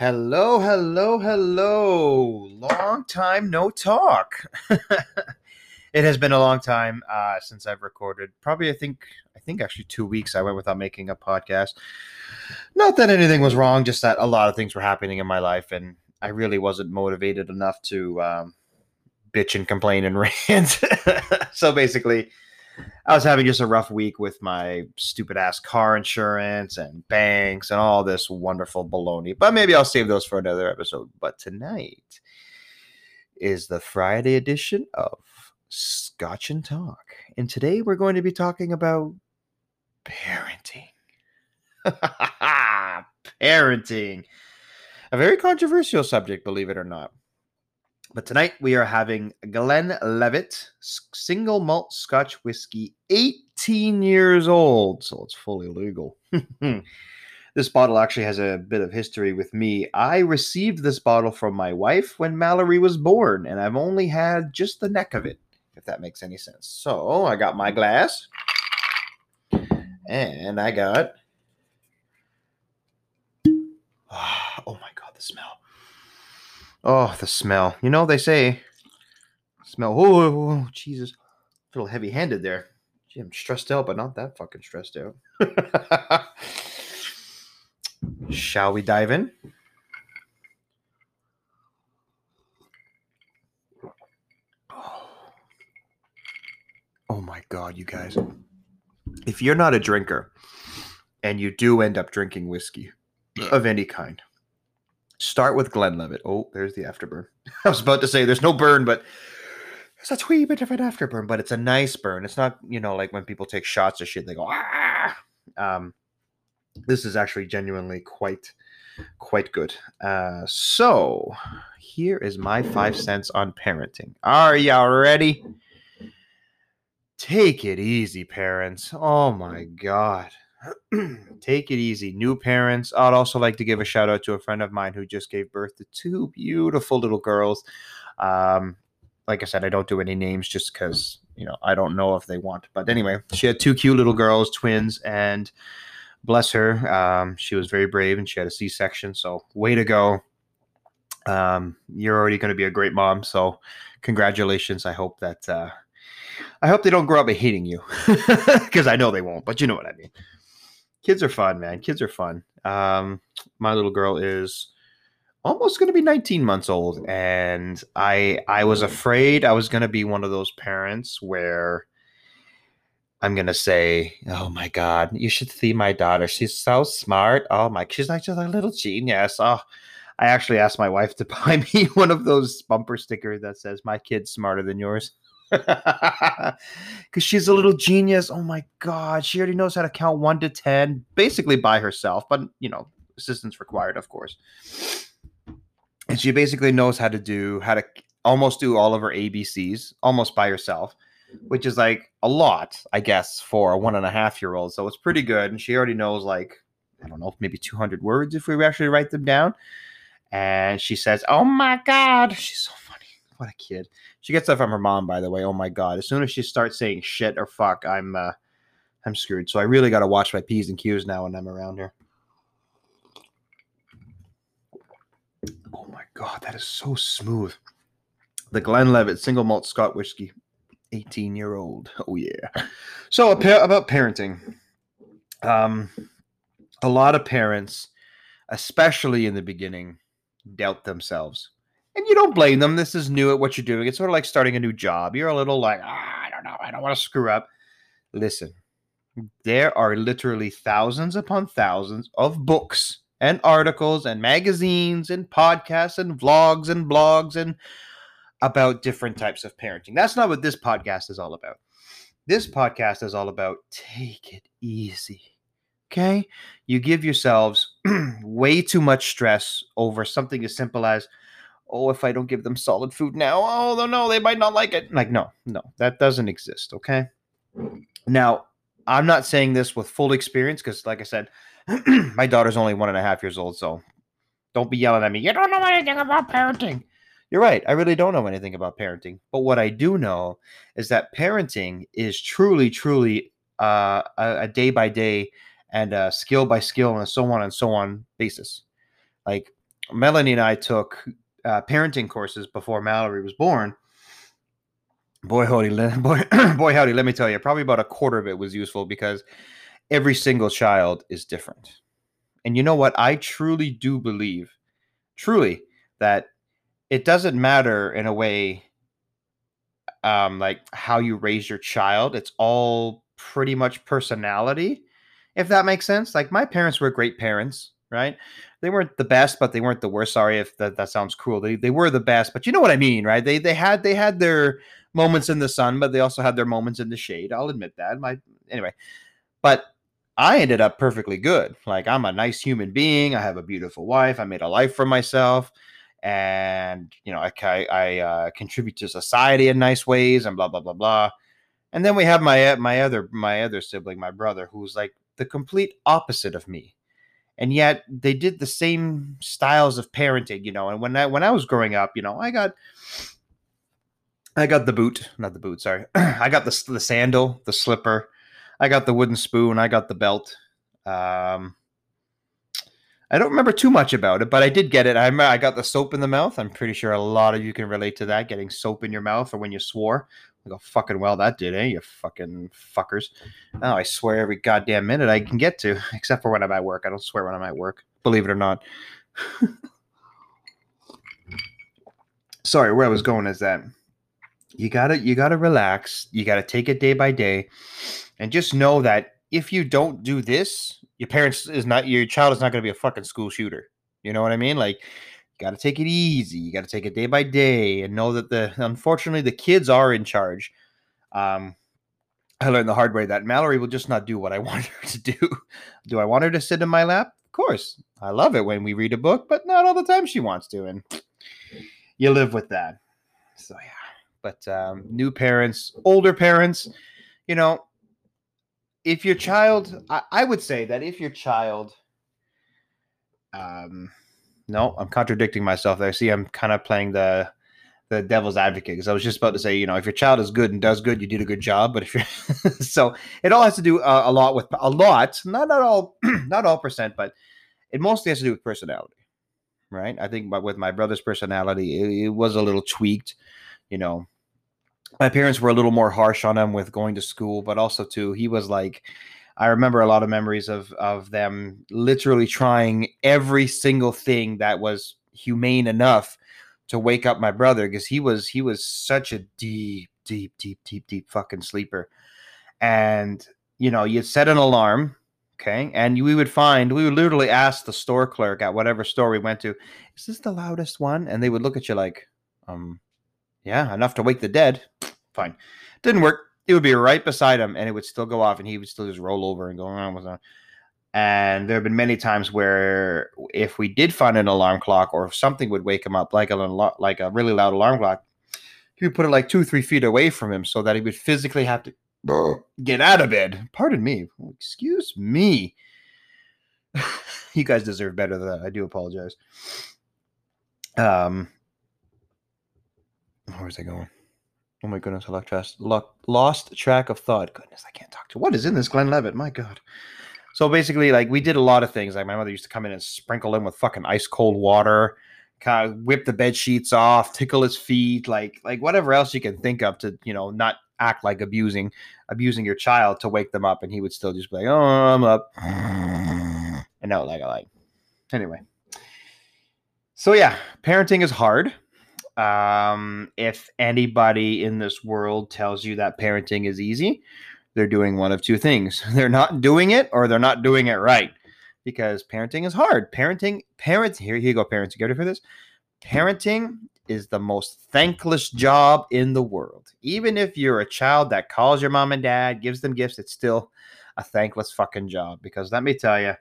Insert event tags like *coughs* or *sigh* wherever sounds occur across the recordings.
Hello, hello, hello. Long time no talk. *laughs* it has been a long time uh, since I've recorded. Probably, I think, I think actually two weeks. I went without making a podcast. Not that anything was wrong, just that a lot of things were happening in my life, and I really wasn't motivated enough to um, bitch and complain and *laughs* rant. so basically, I was having just a rough week with my stupid ass car insurance and banks and all this wonderful baloney. But maybe I'll save those for another episode. But tonight is the Friday edition of Scotch and Talk. And today we're going to be talking about parenting. *laughs* parenting. A very controversial subject, believe it or not. But tonight we are having Glenlivet single malt Scotch whiskey, 18 years old, so it's fully legal. *laughs* this bottle actually has a bit of history with me. I received this bottle from my wife when Mallory was born, and I've only had just the neck of it, if that makes any sense. So I got my glass, and I got. *sighs* Oh my god, the smell. Oh, the smell. You know, they say smell. Oh, oh, oh Jesus. A little heavy handed there. Gee, I'm stressed out, but not that fucking stressed out. *laughs* Shall we dive in? Oh my God, you guys. If you're not a drinker and you do end up drinking whiskey of any kind, Start with Glenlivet. Oh, there's the afterburn. *laughs* I was about to say there's no burn, but there's a wee bit of an afterburn, but it's a nice burn. It's not, you know, like when people take shots or shit, they go, ah. Um, this is actually genuinely quite, quite good. Uh, so here is my five cents on parenting. Are y'all ready? Take it easy, parents. Oh my God. *clears throat* take it easy. New parents. I'd also like to give a shout out to a friend of mine who just gave birth to two beautiful little girls. Um, like I said, I don't do any names just because you know I don't know if they want. But anyway, she had two cute little girls, twins, and bless her, um, she was very brave and she had a C-section. So way to go. Um, you're already going to be a great mom. So congratulations. I hope that. Uh, I hope they don't grow up hating you *laughs* because I know they won't, but you know what I mean kids are fun, man. Kids are fun. Um, my little girl is almost going to be 19 months old, and I I was afraid I was going to be one of those parents where I'm going to say, "Oh my God, you should see my daughter. She's so smart. Oh my, she's like just a little genius." Oh. I actually asked my wife to *laughs* buy me one of those bumper stickers that says "My kid's smarter than yours." *laughs* because she's a little genius. Oh my god, she already knows how to count one to ten, basically by herself, but you know, assistance required, of course. And she basically knows how to do how to almost do all of her ABCs almost by herself, which is like a lot, I guess, for a one and a half year old. So it's pretty good. And she already knows like I don't know, maybe 200 words if we actually write them down. And she says, "Oh my god, she's so funny. What a kid." She gets that from her mom, by the way. Oh my god! As soon as she starts saying shit or fuck, I'm uh, I'm screwed. So I really got to watch my p's and q's now when I'm around her. Oh my god, that is so smooth. The Glenlivet single malt Scotch whiskey, 18 year old. Oh yeah. So about parenting, um, a lot of parents, especially in the beginning, doubt themselves and you don't blame them. This is new at what you're doing. It's sort of like starting a new job. You're a little like, ah, I don't know, I don't want to screw up. Listen, there are literally thousands upon thousands of books and articles and magazines and podcasts and vlogs and blogs and about different types of parenting. That's not what this podcast is all about. This podcast is all about take it easy. Okay? You give yourselves *clears throat* way too much stress over something as simple as oh, if I don't give them solid food now, oh, no, they might not like it. Like, no, no, that doesn't exist. Okay. Now, I'm not saying this with full experience because, like I said, *clears throat* my daughter's only one and a half years old. So don't be yelling at me. You don't know anything about parenting. You're right. I really don't know anything about parenting. But what I do know is that parenting is truly, truly uh, a day by day and a skill by skill and so on and so on basis. Like Melanie and I took uh, parenting courses before Mallory was born. Boy, howdy, *laughs* boy, *clears throat* boy, howdy, let me tell you, probably about a quarter of it was useful because every single child is different. And you know what? I truly do believe, truly, that it doesn't matter in a way um, like how you raise your child. It's all pretty much personality, if that makes sense. Like my parents were great parents, right? They weren't the best, but they weren't the worst. Sorry if that, that sounds cruel. They they were the best, but you know what I mean, right? They they had they had their moments in the sun, but they also had their moments in the shade. I'll admit that. My anyway, but I ended up perfectly good. Like I'm a nice human being. I have a beautiful wife. I made a life for myself, and you know I I uh, contribute to society in nice ways, and blah blah blah blah. And then we have my my other my other sibling, my brother, who's like the complete opposite of me, and yet they did the same styles of parenting, you know. And when I when I was growing up, you know, I got I got the boot, not the boot, sorry. *clears throat* I got the the sandal, the slipper. I got the wooden spoon. I got the belt. Um, I don't remember too much about it, but I did get it. I I got the soap in the mouth. I'm pretty sure a lot of you can relate to that, getting soap in your mouth or when you swore. Look go, fucking well that did, eh? You fucking fuckers. Oh, I swear every goddamn minute I can get to, *laughs* except for when I'm at work. I don't swear when I'm at work, believe it or not. *laughs* Sorry, where I was going is that you gotta you gotta relax. You gotta take it day by day, and just know that if you don't do this, your parents is not your child is not gonna be a fucking school shooter. You know what I mean? Like got to take it easy. You got to take it day by day, and know that the unfortunately the kids are in charge. Um, I learned the hard way that Mallory will just not do what I *laughs* want her to do. do I want her to sit in my lap? Of course. I love it when we read a book, but not all the time she wants to, and you live with that. So yeah but um, new parents, older parents, you know, if your child, I, I would say that if your child, um, no, I'm contradicting myself there. I see, I'm kind of playing the the devil's advocate because I was just about to say, you know, if your child is good and does good, you did a good job. But if you're *laughs* so, it all has to do uh, a lot with a lot, not not all, *clears throat* not all percent, but it mostly has to do with personality, right? I think, with my brother's personality, it, it was a little tweaked you know, my parents were a little more harsh on him with going to school, but also too, he was like, I remember a lot of memories of of them literally trying every single thing that was humane enough to wake up my brother because he was he was such a deep, deep, deep, deep, deep fucking sleeper. And you know, you'd set an alarm, okay, and we would find we would literally ask the store clerk at whatever store we went to, is this the loudest one? And they would look at you like, um, yeah, enough to wake the dead. Fine. Didn't work. It would be right beside him and it would still go off and he would still just roll over and go around with it. And there have been many times where if we did find an alarm clock or if something would wake him up, like a like a really loud alarm clock, he would put it like two, three feet away from him so that he would physically have to get out of bed. Pardon me. Excuse me. *sighs* you guys deserve better than that. I do apologize. Um, where's it going? Oh my goodness, I lost, lost track of thought. Goodness, I can't talk to. What is in this Glenlivet? My God. So basically, like we did a lot of things. Like my mother used to come in and sprinkle him with fucking ice cold water, kind of whip the bed sheets off, tickle his feet, like like whatever else you can think of to you know not act like abusing abusing your child to wake them up, and he would still just be like, "Oh, I'm up," and no, like I like. Anyway, so yeah, parenting is hard. Um, if anybody in this world tells you that parenting is easy, they're doing one of two things. *laughs* They're not doing it or they're not doing it right because parenting is hard. Parenting, parents, here, here you go, parents. You get ready for this? Parenting is the most thankless job in the world. Even if you're a child that calls your mom and dad, gives them gifts, it's still a thankless fucking job because let me tell you,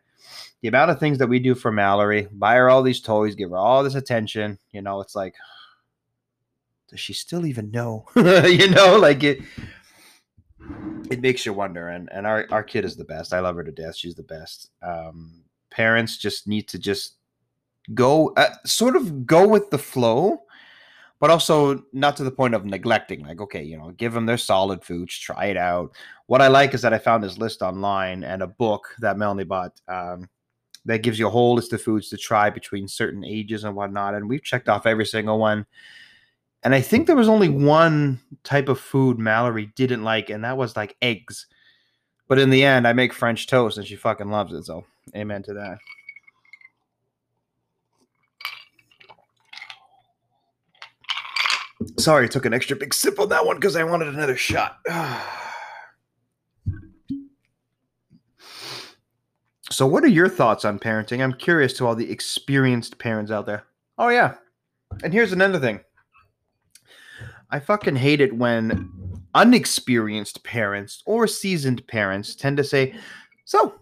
the amount of things that we do for Mallory, buy her all these toys, give her all this attention, you know, it's like, does she still even know? *laughs* *laughs* you know, like it it makes you wonder and and our, our kid is the best i love her to death she's the best um, parents just need to just go uh, sort of go with the flow but also not to the point of neglecting like okay you know give them their solid foods try it out what i like is that i found this list online and a book that melanie bought um, that gives you a whole list of foods to try between certain ages and whatnot. And we've checked off every single one. And I think there was only one type of food Mallory didn't like, and that was like eggs. But in the end, I make French toast and she fucking loves it. So, amen to that. Sorry, I took an extra big sip on that one because I wanted another shot. *sighs* so, what are your thoughts on parenting? I'm curious to all the experienced parents out there. Oh, yeah. And here's another thing I fucking hate it when unexperienced parents or seasoned parents tend to say, So,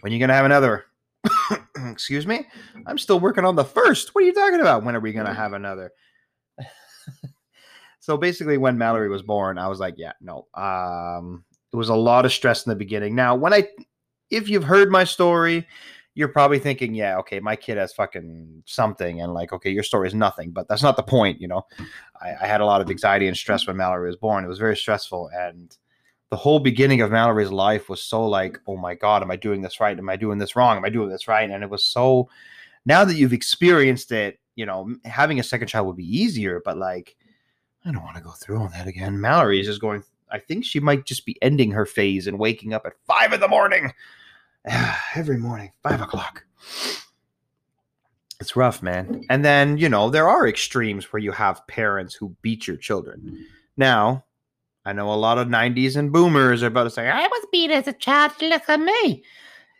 when are you going to have another? *coughs* Excuse me? I'm still working on the first. What are you talking about? When are we going to have another? *laughs* so basically, when Mallory was born, I was like, Yeah, no. Um, it was a lot of stress in the beginning. Now, when I, if you've heard my story, you're probably thinking, yeah, okay, my kid has fucking something, and like, okay, your story is nothing, but that's not the point, you know. I, I, had a lot of anxiety and stress when Mallory was born. It was very stressful, and the whole beginning of Mallory's life was so like, oh my god, am I doing this right? Am I doing this wrong? Am I doing this right? And it was so. Now that you've experienced it, you know, having a second child would be easier, but like, I don't want to go through all that again. Mallory is just going. I think she might just be ending her phase and waking up at five in the morning *sighs* every morning, five o'clock. It's rough, man. And then, you know, there are extremes where you have parents who beat your children. Now, I know a lot of 90s and boomers are about to say, I was beat as a child. Look at me.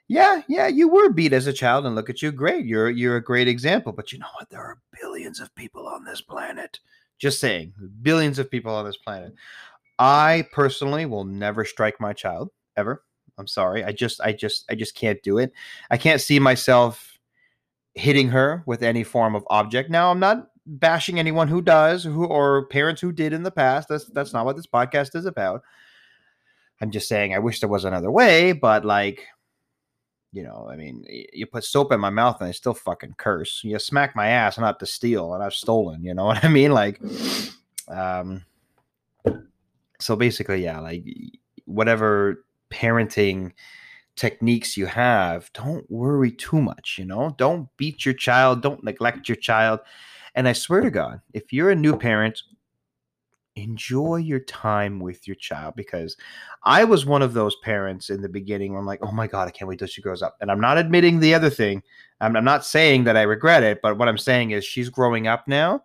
Yeah, yeah, you were beat as a child, and look at you. Great. You're you're a great example. But you know what? There are billions of people on this planet. Just saying, billions of people on this planet. I personally will never strike my child, ever. I'm sorry. I just I just I just can't do it. I can't see myself hitting her with any form of object. Now, I'm not bashing anyone who does who or parents who did in the past. That's that's not what this podcast is about. I'm just saying I wish there was another way, but like you know, I mean, you put soap in my mouth and I still fucking curse. You smack my ass, not to steal, and I've stolen. You know *laughs* what I mean? Like, um, so basically, yeah, like whatever parenting techniques you have, don't worry too much, you know? Don't beat your child, don't neglect your child. And I swear to God, if you're a new parent, enjoy your time with your child because I was one of those parents in the beginning where I'm like, oh my God, I can't wait till she grows up. And I'm not admitting the other thing. I'm, I'm not saying that I regret it, but what I'm saying is she's growing up now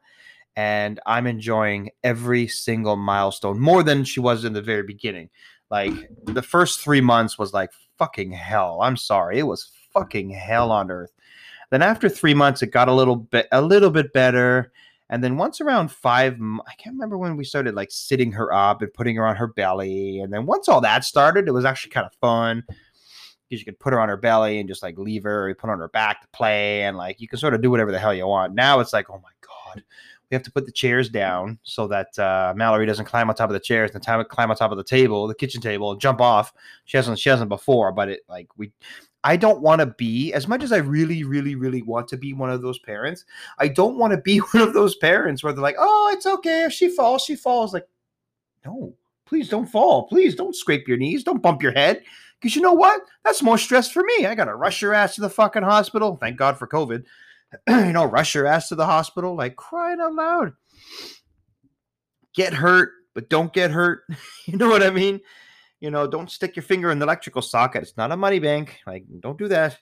and I'm enjoying every single milestone more than she was in the very beginning. Like the first three months was like fucking hell. I'm sorry, it was fucking hell on earth. Then after three months, it got a little bit a little bit better. And then once around five, I can't remember when we started like sitting her up and putting her on her belly. And then once all that started, it was actually kind of fun because you could put her on her belly and just like leave her, or put her on her back to play, and like you can sort of do whatever the hell you want. Now it's like, oh my god, have to put the chairs down so that uh, Mallory doesn't climb on top of the chairs and time climb on top of the table, the kitchen table, and jump off. She hasn't she hasn't before, but it like we I don't want to be as much as I really, really, really want to be one of those parents. I don't want to be *laughs* one of those parents where they're like, "Oh, it's okay if she falls, she falls." Like, no, please don't fall. Please don't scrape your knees. Don't bump your head. Because you know what? That's more stress for me. I gotta rush your ass to the fucking hospital. Thank God for COVID. *clears throat* you know, rush your ass to the hospital, like crying out loud. Get hurt, but don't get hurt. *laughs* you know what I mean? You know, don't stick your finger in the electrical socket. It's not a money bank. Like, don't do that.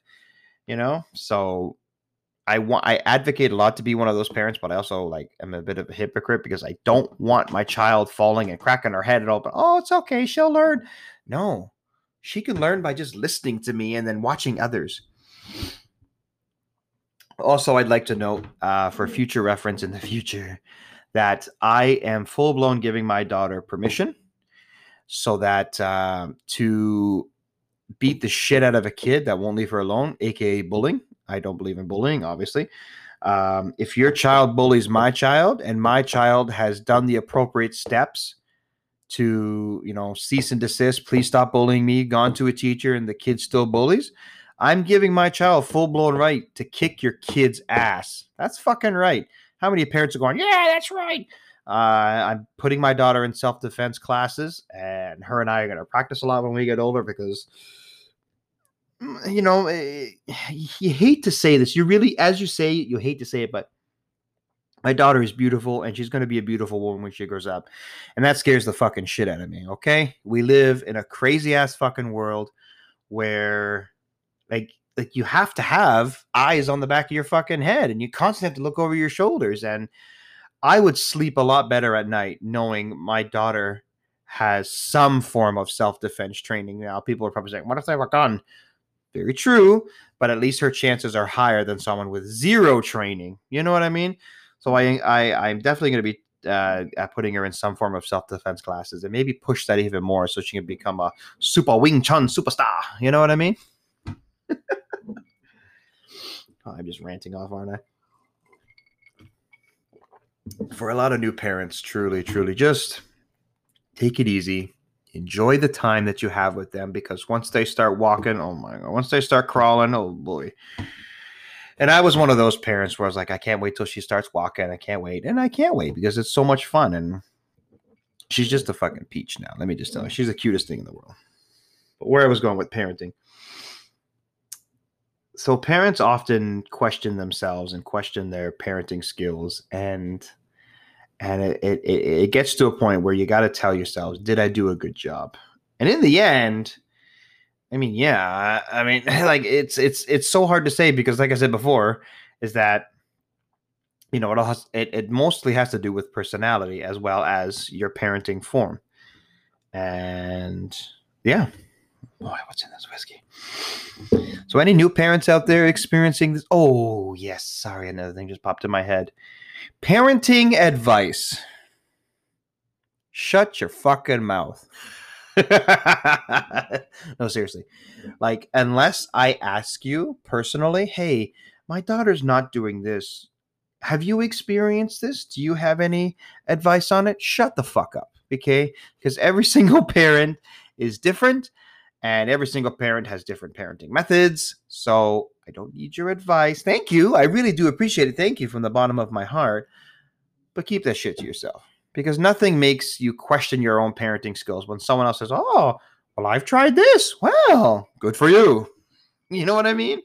You know, so I want I advocate a lot to be one of those parents, but I also like am a bit of a hypocrite because I don't want my child falling and cracking her head at all. But oh, it's okay, she'll learn. No, she can learn by just listening to me and then watching others. Also, I'd like to note uh, for future reference in the future that I am full blown giving my daughter permission so that uh, to beat the shit out of a kid that won't leave her alone, aka bullying. I don't believe in bullying, obviously. Um, if your child bullies my child and my child has done the appropriate steps to, you know, cease and desist, please stop bullying me, gone to a teacher, and the kid still bullies, I'm giving my child full blown right to kick your kid's ass. That's fucking right. How many parents are going, yeah, that's right? Uh, I'm putting my daughter in self defense classes, and her and I are going to practice a lot when we get older because you know, eh, you hate to say this. You really, as you say, you hate to say it, but my daughter is beautiful and she's going to be a beautiful woman when she grows up. And that scares the fucking shit out of me. Okay. We live in a crazy ass fucking world where, like, like you have to have eyes on the back of your fucking head and you constantly have to look over your shoulders. And I would sleep a lot better at night knowing my daughter has some form of self defense training. Now, people are probably saying, what if they a gun? Very true, but at least her chances are higher than someone with zero training. You know what I mean? So I, I I'm definitely going to be uh, putting her in some form of self defense classes and maybe push that even more so she can become a super Wing Chun superstar. You know what I mean? *laughs* oh, I'm just ranting off, aren't I? For a lot of new parents, truly, truly, just take it easy enjoy the time that you have with them because once they start walking, oh my god, once they start crawling, oh boy. And I was one of those parents where I was like, I can't wait till she starts walking. I can't wait. And I can't wait because it's so much fun. And she's just a fucking peach now. Let me just tell you, she's the cutest thing in the world. But where I was going with parenting. So parents often question themselves and question their parenting skills. And and it, it, it gets to a point where you got to tell yourselves did i do a good job? And in the end i mean yeah I, I mean *laughs* like it's it's it's so hard to say because like i said before is that you know it, all has, it, it mostly has to do with personality as well as your parenting form. And yeah. Boy what's in this whiskey so any new parents out there experiencing this oh yes sorry another thing just popped in my head Parenting advice. Shut your fucking mouth. *laughs* no, seriously. Like, unless I ask you personally, hey, my daughter's not doing this. Have you experienced this? Do you have any advice on it? Shut the fuck up, okay? Because every *laughs* single parent is different and every single parent has different parenting methods. So I don't need your advice. Thank you. I really do appreciate it. Thank you from the bottom of my heart. But keep that shit to yourself because nothing makes you question your own parenting skills when someone else says, Oh, well, I've tried this. Well, good for you. You know what I mean?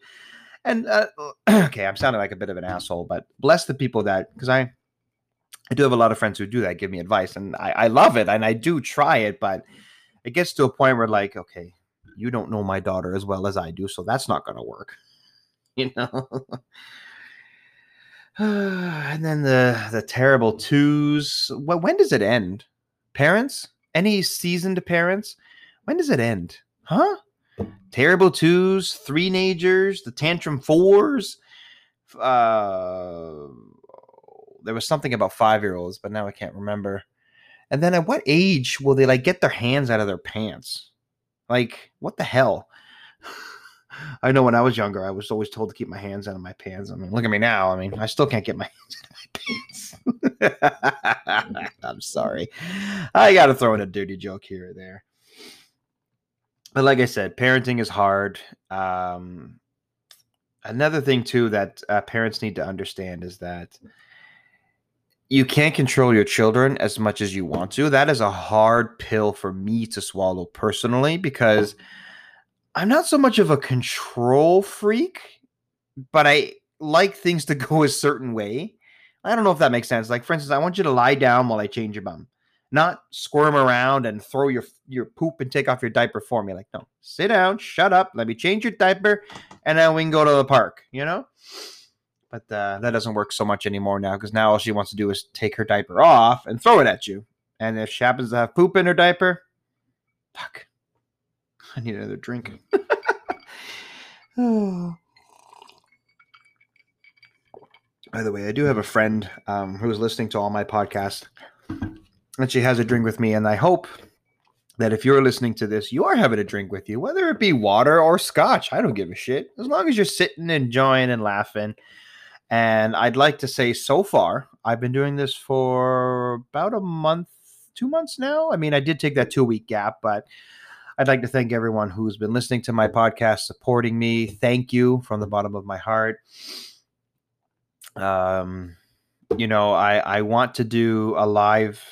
And uh, *clears throat* okay, I'm sounding like a bit of an asshole, but bless the people that, because I, I do have a lot of friends who do that, give me advice, and I, I love it and I do try it, but it gets to a point where, like, okay, you don't know my daughter as well as I do, so that's not going to work. *laughs* You know? *sighs* and then the the terrible twos. Well, when does it end? Parents? Any seasoned parents? When does it end? Huh? Terrible twos, three nagers, the tantrum fours. Uh, there was something about five year olds, but now I can't remember. And then at what age will they like get their hands out of their pants? Like, what the hell? *laughs* I know when I was younger, I was always told to keep my hands out of my pants. I mean, look at me now. I mean, I still can't get my hands out of my *laughs* pants. *laughs* I'm sorry. I got to throw in a dirty joke here or there. But like I said, parenting is hard. Um, another thing, too, that uh, parents need to understand is that you can't control your children as much as you want to. That is a hard pill for me to swallow personally because I'm not so much of a control freak, but I like things to *laughs* go a certain way. I don't know if that makes sense. Like, for instance, I want you to lie down while I change your bum, not squirm around and throw your your poop and take off your diaper for me. Like, no, sit down, shut up, let me change your diaper, and then we can go to the park. You know but uh, that doesn't work so much anymore now because now all she wants to do is take her diaper off and throw it at you. And if she happens to have poop in her diaper, fuck, I need another drink. oh. *laughs* *sighs* By the way, I do have a friend um, who's listening to all my podcasts, and she has a drink with me. And I hope that if you're listening to this, you are having a drink with you, whether it be water or scotch. I don't give a shit. As long as you're sitting, and enjoying, and laughing. And I'd like to say so far, I've been doing this for about a month, two months now. I mean, I did take that two week gap, but I'd like to thank everyone who's been listening to my podcast, supporting me. Thank you from the bottom of my heart. Um, you know, I, I want to do a live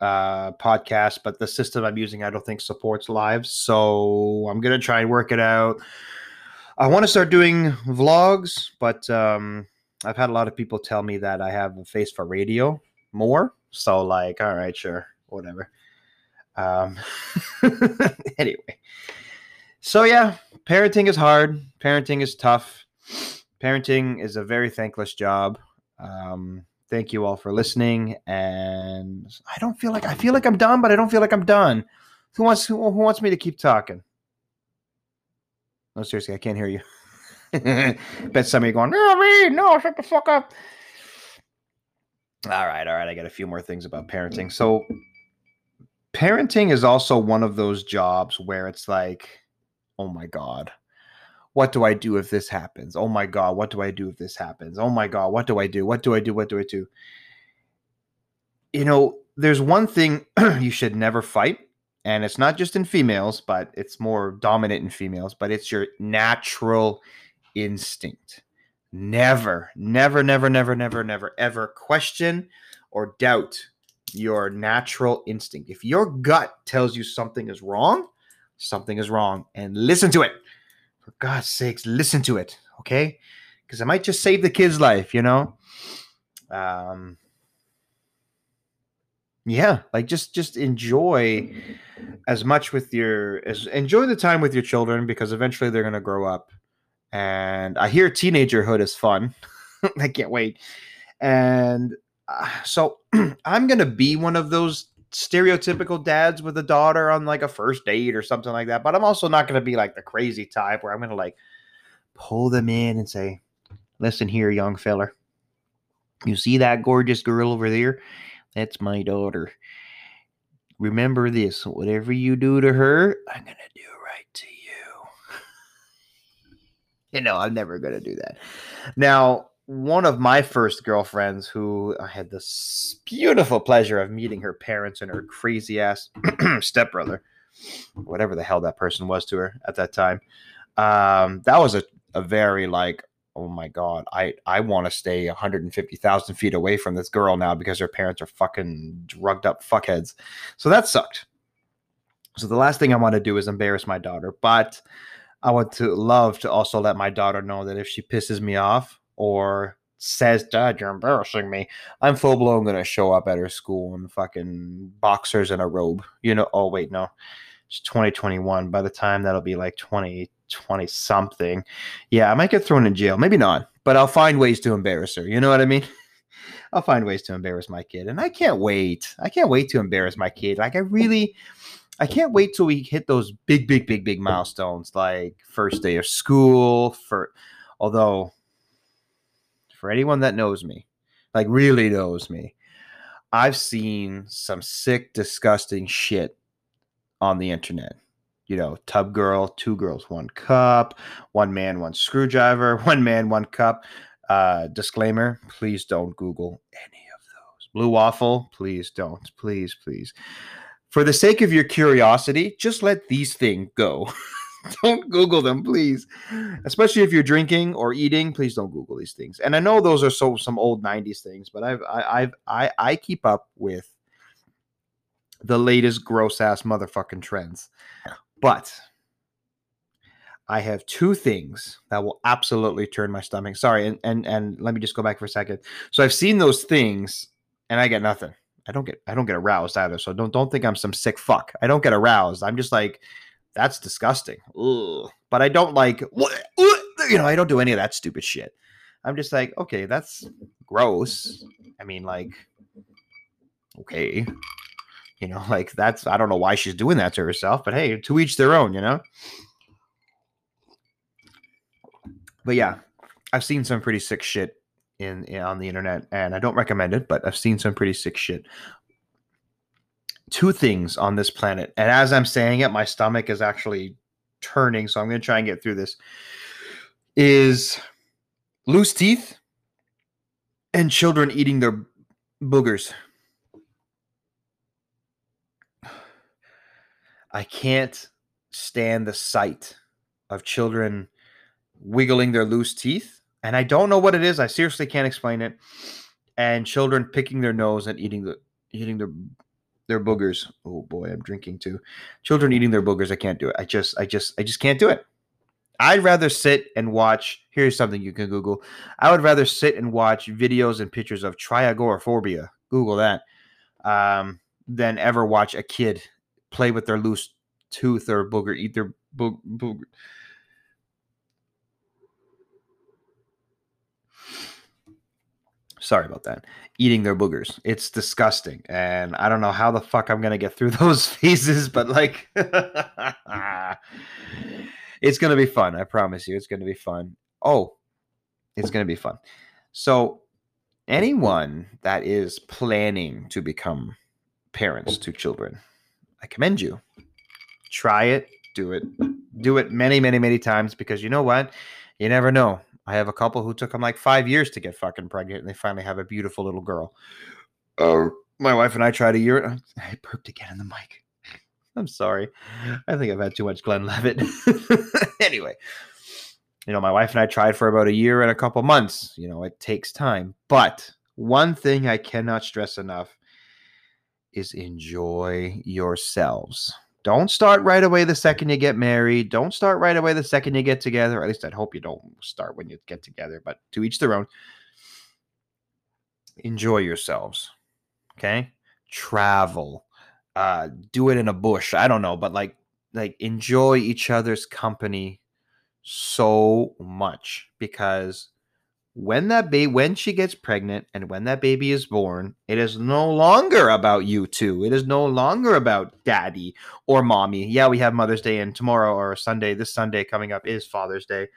uh, podcast, but the system I'm using I don't think supports live. So I'm gonna try and work it out. I want to start doing vlogs, but um, I've had a lot of people tell me that I have a face for radio more. So like, all right, sure, whatever. Um, *laughs* anyway, so yeah, parenting is hard. Parenting is tough. Parenting is a very thankless job. Um, thank you all for listening. And I don't feel like I feel like I'm done, but I don't feel like I'm done. Who wants who, who wants me to keep talking? No, seriously, I can't hear you. Bet some of you going, no, me, no, shut the fuck up. All right, all right. I got a few more things about parenting. So, parenting is also one of those jobs where it's like, oh my God, what do I do if this happens? Oh my God, what do I do if this happens? Oh my God, what do I do? What do I do? What do I do? You know, there's one thing *clears throat* you should never fight, and it's not just in females, but it's more dominant in females, but it's your natural instinct. Never, never, never, never, never, never, ever question or doubt your natural instinct. If your gut tells you something is wrong, something is wrong, and listen to it. For God's sakes, listen to it, okay? Because it might just save the kid's life, you know. Um, yeah, like just just enjoy as much with your as enjoy the time with your children because eventually they're gonna grow up and I hear teenagerhood is fun. *laughs* I can't wait. And uh, so *clears throat* I'm going to be one of those stereotypical dads with a daughter on like a first date or something like that. But I'm also not going to be like the crazy type where I'm going to like pull them in and say, listen here, young feller. You see that gorgeous girl over there? That's my daughter. Remember this whatever you do to her, I'm going to do right to you *laughs* you know, I'm never going to do that. Now, one of my first girlfriends who I had this beautiful pleasure of meeting her parents and her crazy ass *clears throat* stepbrother, whatever the hell that person was to her at that time. Um, that was a, a very like, oh my God, I, I want to stay 150,000 feet away from this girl now because her parents are fucking drugged up fuckheads. So that sucked. So the last thing I want to do is embarrass my daughter, but I would to love to also let my daughter know that if she pisses me off or says, Dad, you're embarrassing me, I'm full blown gonna show up at her school in fucking boxers and a robe. You know, oh wait, no. It's 2021. By the time that'll be like 2020 something. Yeah, I might get thrown in jail. Maybe not, but I'll find ways to embarrass her. You know what I mean? *laughs* I'll find ways to embarrass my kid. And I can't wait. I can't wait to embarrass my kid. Like I really I can't wait till we hit those big, big, big, big milestones like first day of school. For although, for anyone that knows me, like really knows me, I've seen some sick, disgusting shit on the internet. You know, tub girl, two girls, one cup, one man, one screwdriver, *laughs* one man, one cup. Uh, disclaimer: Please don't Google any of those. Blue waffle, please don't. Please, please for the sake of your curiosity, just let these things go. *laughs* don't Google them, please. Especially if you're drinking or eating, please don't Google these things. And I know those are so some old '90s things, but I've I, I've I I keep up with the latest gross ass motherfucking trends. But I have two things that will absolutely turn my stomach. Sorry, and and and let me just go back for a second. So I've seen those things, and I get nothing. I don't get I don't get aroused either. So don't don't think I'm some sick fuck. I don't get aroused. I'm just like that's disgusting. Ugh. But I don't like you know I don't do any of that stupid shit. I'm just like okay, that's gross. I mean like okay. You know, *laughs* like that's I don't know why she's doing that to herself, but hey, to each their own, you know. But yeah, I've seen some pretty sick shit in, in on the internet, and I don't recommend it, but I've seen some pretty sick shit. Two things on this planet, and as I'm saying it, my stomach is actually turning, so I'm going to try and get through this. Is loose teeth and children eating their boogers. I can't stand the sight of children wiggling their loose teeth and I don't know what it is. I seriously can't explain it. And children picking their nose and eating the eating their their boogers. Oh boy, I'm drinking too. Children eating their boogers. I can't do it. I just, I just, I just can't do it. I'd rather sit and watch. Here's something you can Google. I would rather sit and watch videos and pictures of triagoraphobia. Google that. Um, than ever watch a kid play with their loose tooth or booger, eat their boog- booger. Sorry about that. Eating their boogers. It's disgusting. And I don't know how the fuck I'm going to get through *laughs* those phases, but like, *laughs* it's going to be fun. I promise you. It's going to be fun. Oh, it's going to be fun. So, anyone that is planning to become parents to children, I commend you. Try it, do it, do it many, many, many times because you know what? You never know. I have a couple who took them like five years to get fucking pregnant, and they finally have a beautiful little girl. Uh, my wife and I tried a year. *laughs* I burped again in the mic. I'm sorry. I think I've had too much Glenlivet. *laughs* anyway, you know, my wife and I tried for about a year and a couple months. You know, it takes time. But one thing I cannot stress enough is enjoy yourselves. Don't start right away the second you get married. Don't start right away the second you get together. At least I'd hope you don't start when you get together, but to each their own. Enjoy yourselves. Okay? Travel. Uh do it in a bush. I don't know, but like like enjoy each other's company so much because when that baby when she gets pregnant and when that baby is born it is no longer about you two. It is no longer about daddy or mommy. Yeah we have mother's day and tomorrow or sunday. This sunday coming up is father's day.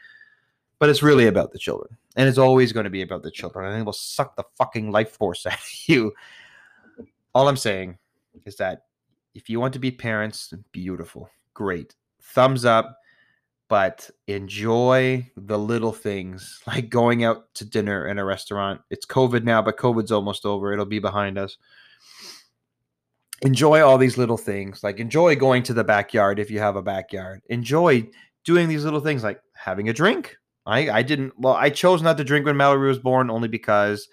But it's really about the children. And it's always going to be about the children. And it will suck the fucking life force *laughs* out of you. All i'm saying is that if you want to be parents beautiful. Great. Thumbs up but enjoy the little things like going out to dinner in a restaurant. It's COVID now, but COVID's almost over. It'll be behind us. Enjoy all these little things. Like enjoy going to the backyard if you have a backyard. Enjoy doing these little things like having a drink. I, I didn't, well, I chose not to drink when Mallory was born only because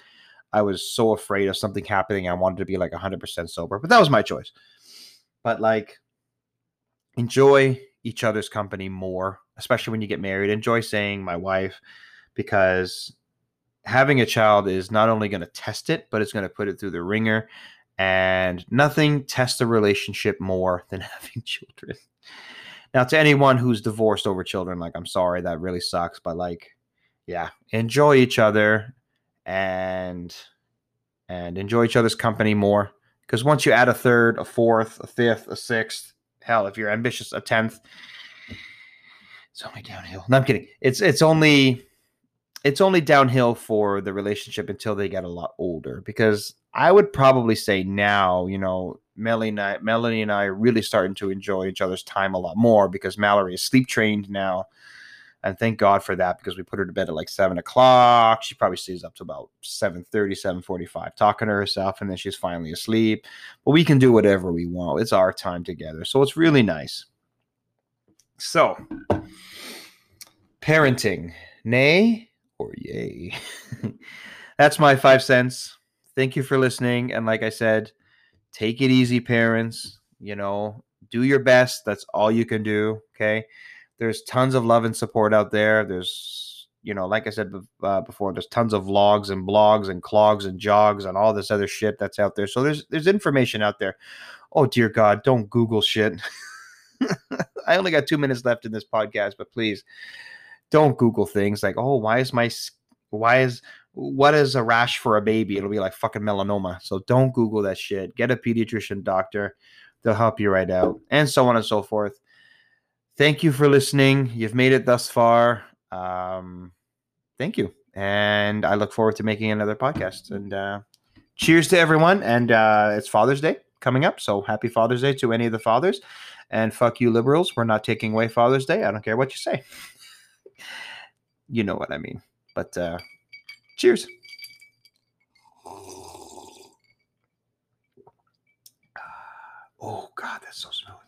I was so afraid of something happening. I wanted to be like 100% sober, but that was my choice. But like, enjoy each other's company more, especially when you get married. Enjoy saying my wife because having a child is not only going to test it, but it's going to put it through the ringer. And nothing tests a relationship more than *laughs* having children. Now, to anyone who's divorced over children, like, I'm sorry, that really sucks. But, like, yeah, enjoy each other and and enjoy each other's company more. Because once you add a third, a fourth, a fifth, a sixth, hell, if you're ambitious, a tenth. It's only downhill. No, I'm kidding. It's it's only it's only downhill for the relationship until they get a lot older. Because I would probably say now, you know, Melanie and I, Melanie and I are really starting to enjoy each other's time a lot more because Mallory is sleep trained now and thank god for that because we put her to bed at like 7 o'clock. She probably stays up to about 7.30 7.45 talking to herself and then she's finally asleep. But we can do whatever we want. It's our time together. So it's really nice. So parenting. Nay or yay? *laughs* That's my five cents. Thank you for listening. And like i said take it easy parents. You know do your best. That's all you can do okay there's tons of love and support out there. There's, you know, like I said uh, before, there's tons of vlogs and blogs and clogs and jogs and all this other shit that's out there. So there's there's information out there. Oh dear God, don't Google shit. *laughs* I only got two minutes left in this podcast, but please don't Google things like, oh, why is my why is what is a rash for a baby? It'll be like fucking melanoma. So don't Google that shit. Get a pediatrician doctor. They'll help you right out, and so on and so forth thank you for listening. You've made it thus far. Um, thank you. And I look forward to making another podcast. And uh, cheers to everyone. And uh, it's Father's Day coming up. So happy Father's Day to any of the fathers. And fuck you, liberals. We're not taking away Father's Day. I don't care what you say. you know what I mean. But uh, cheers. *sighs* Oh, God, that's so smooth.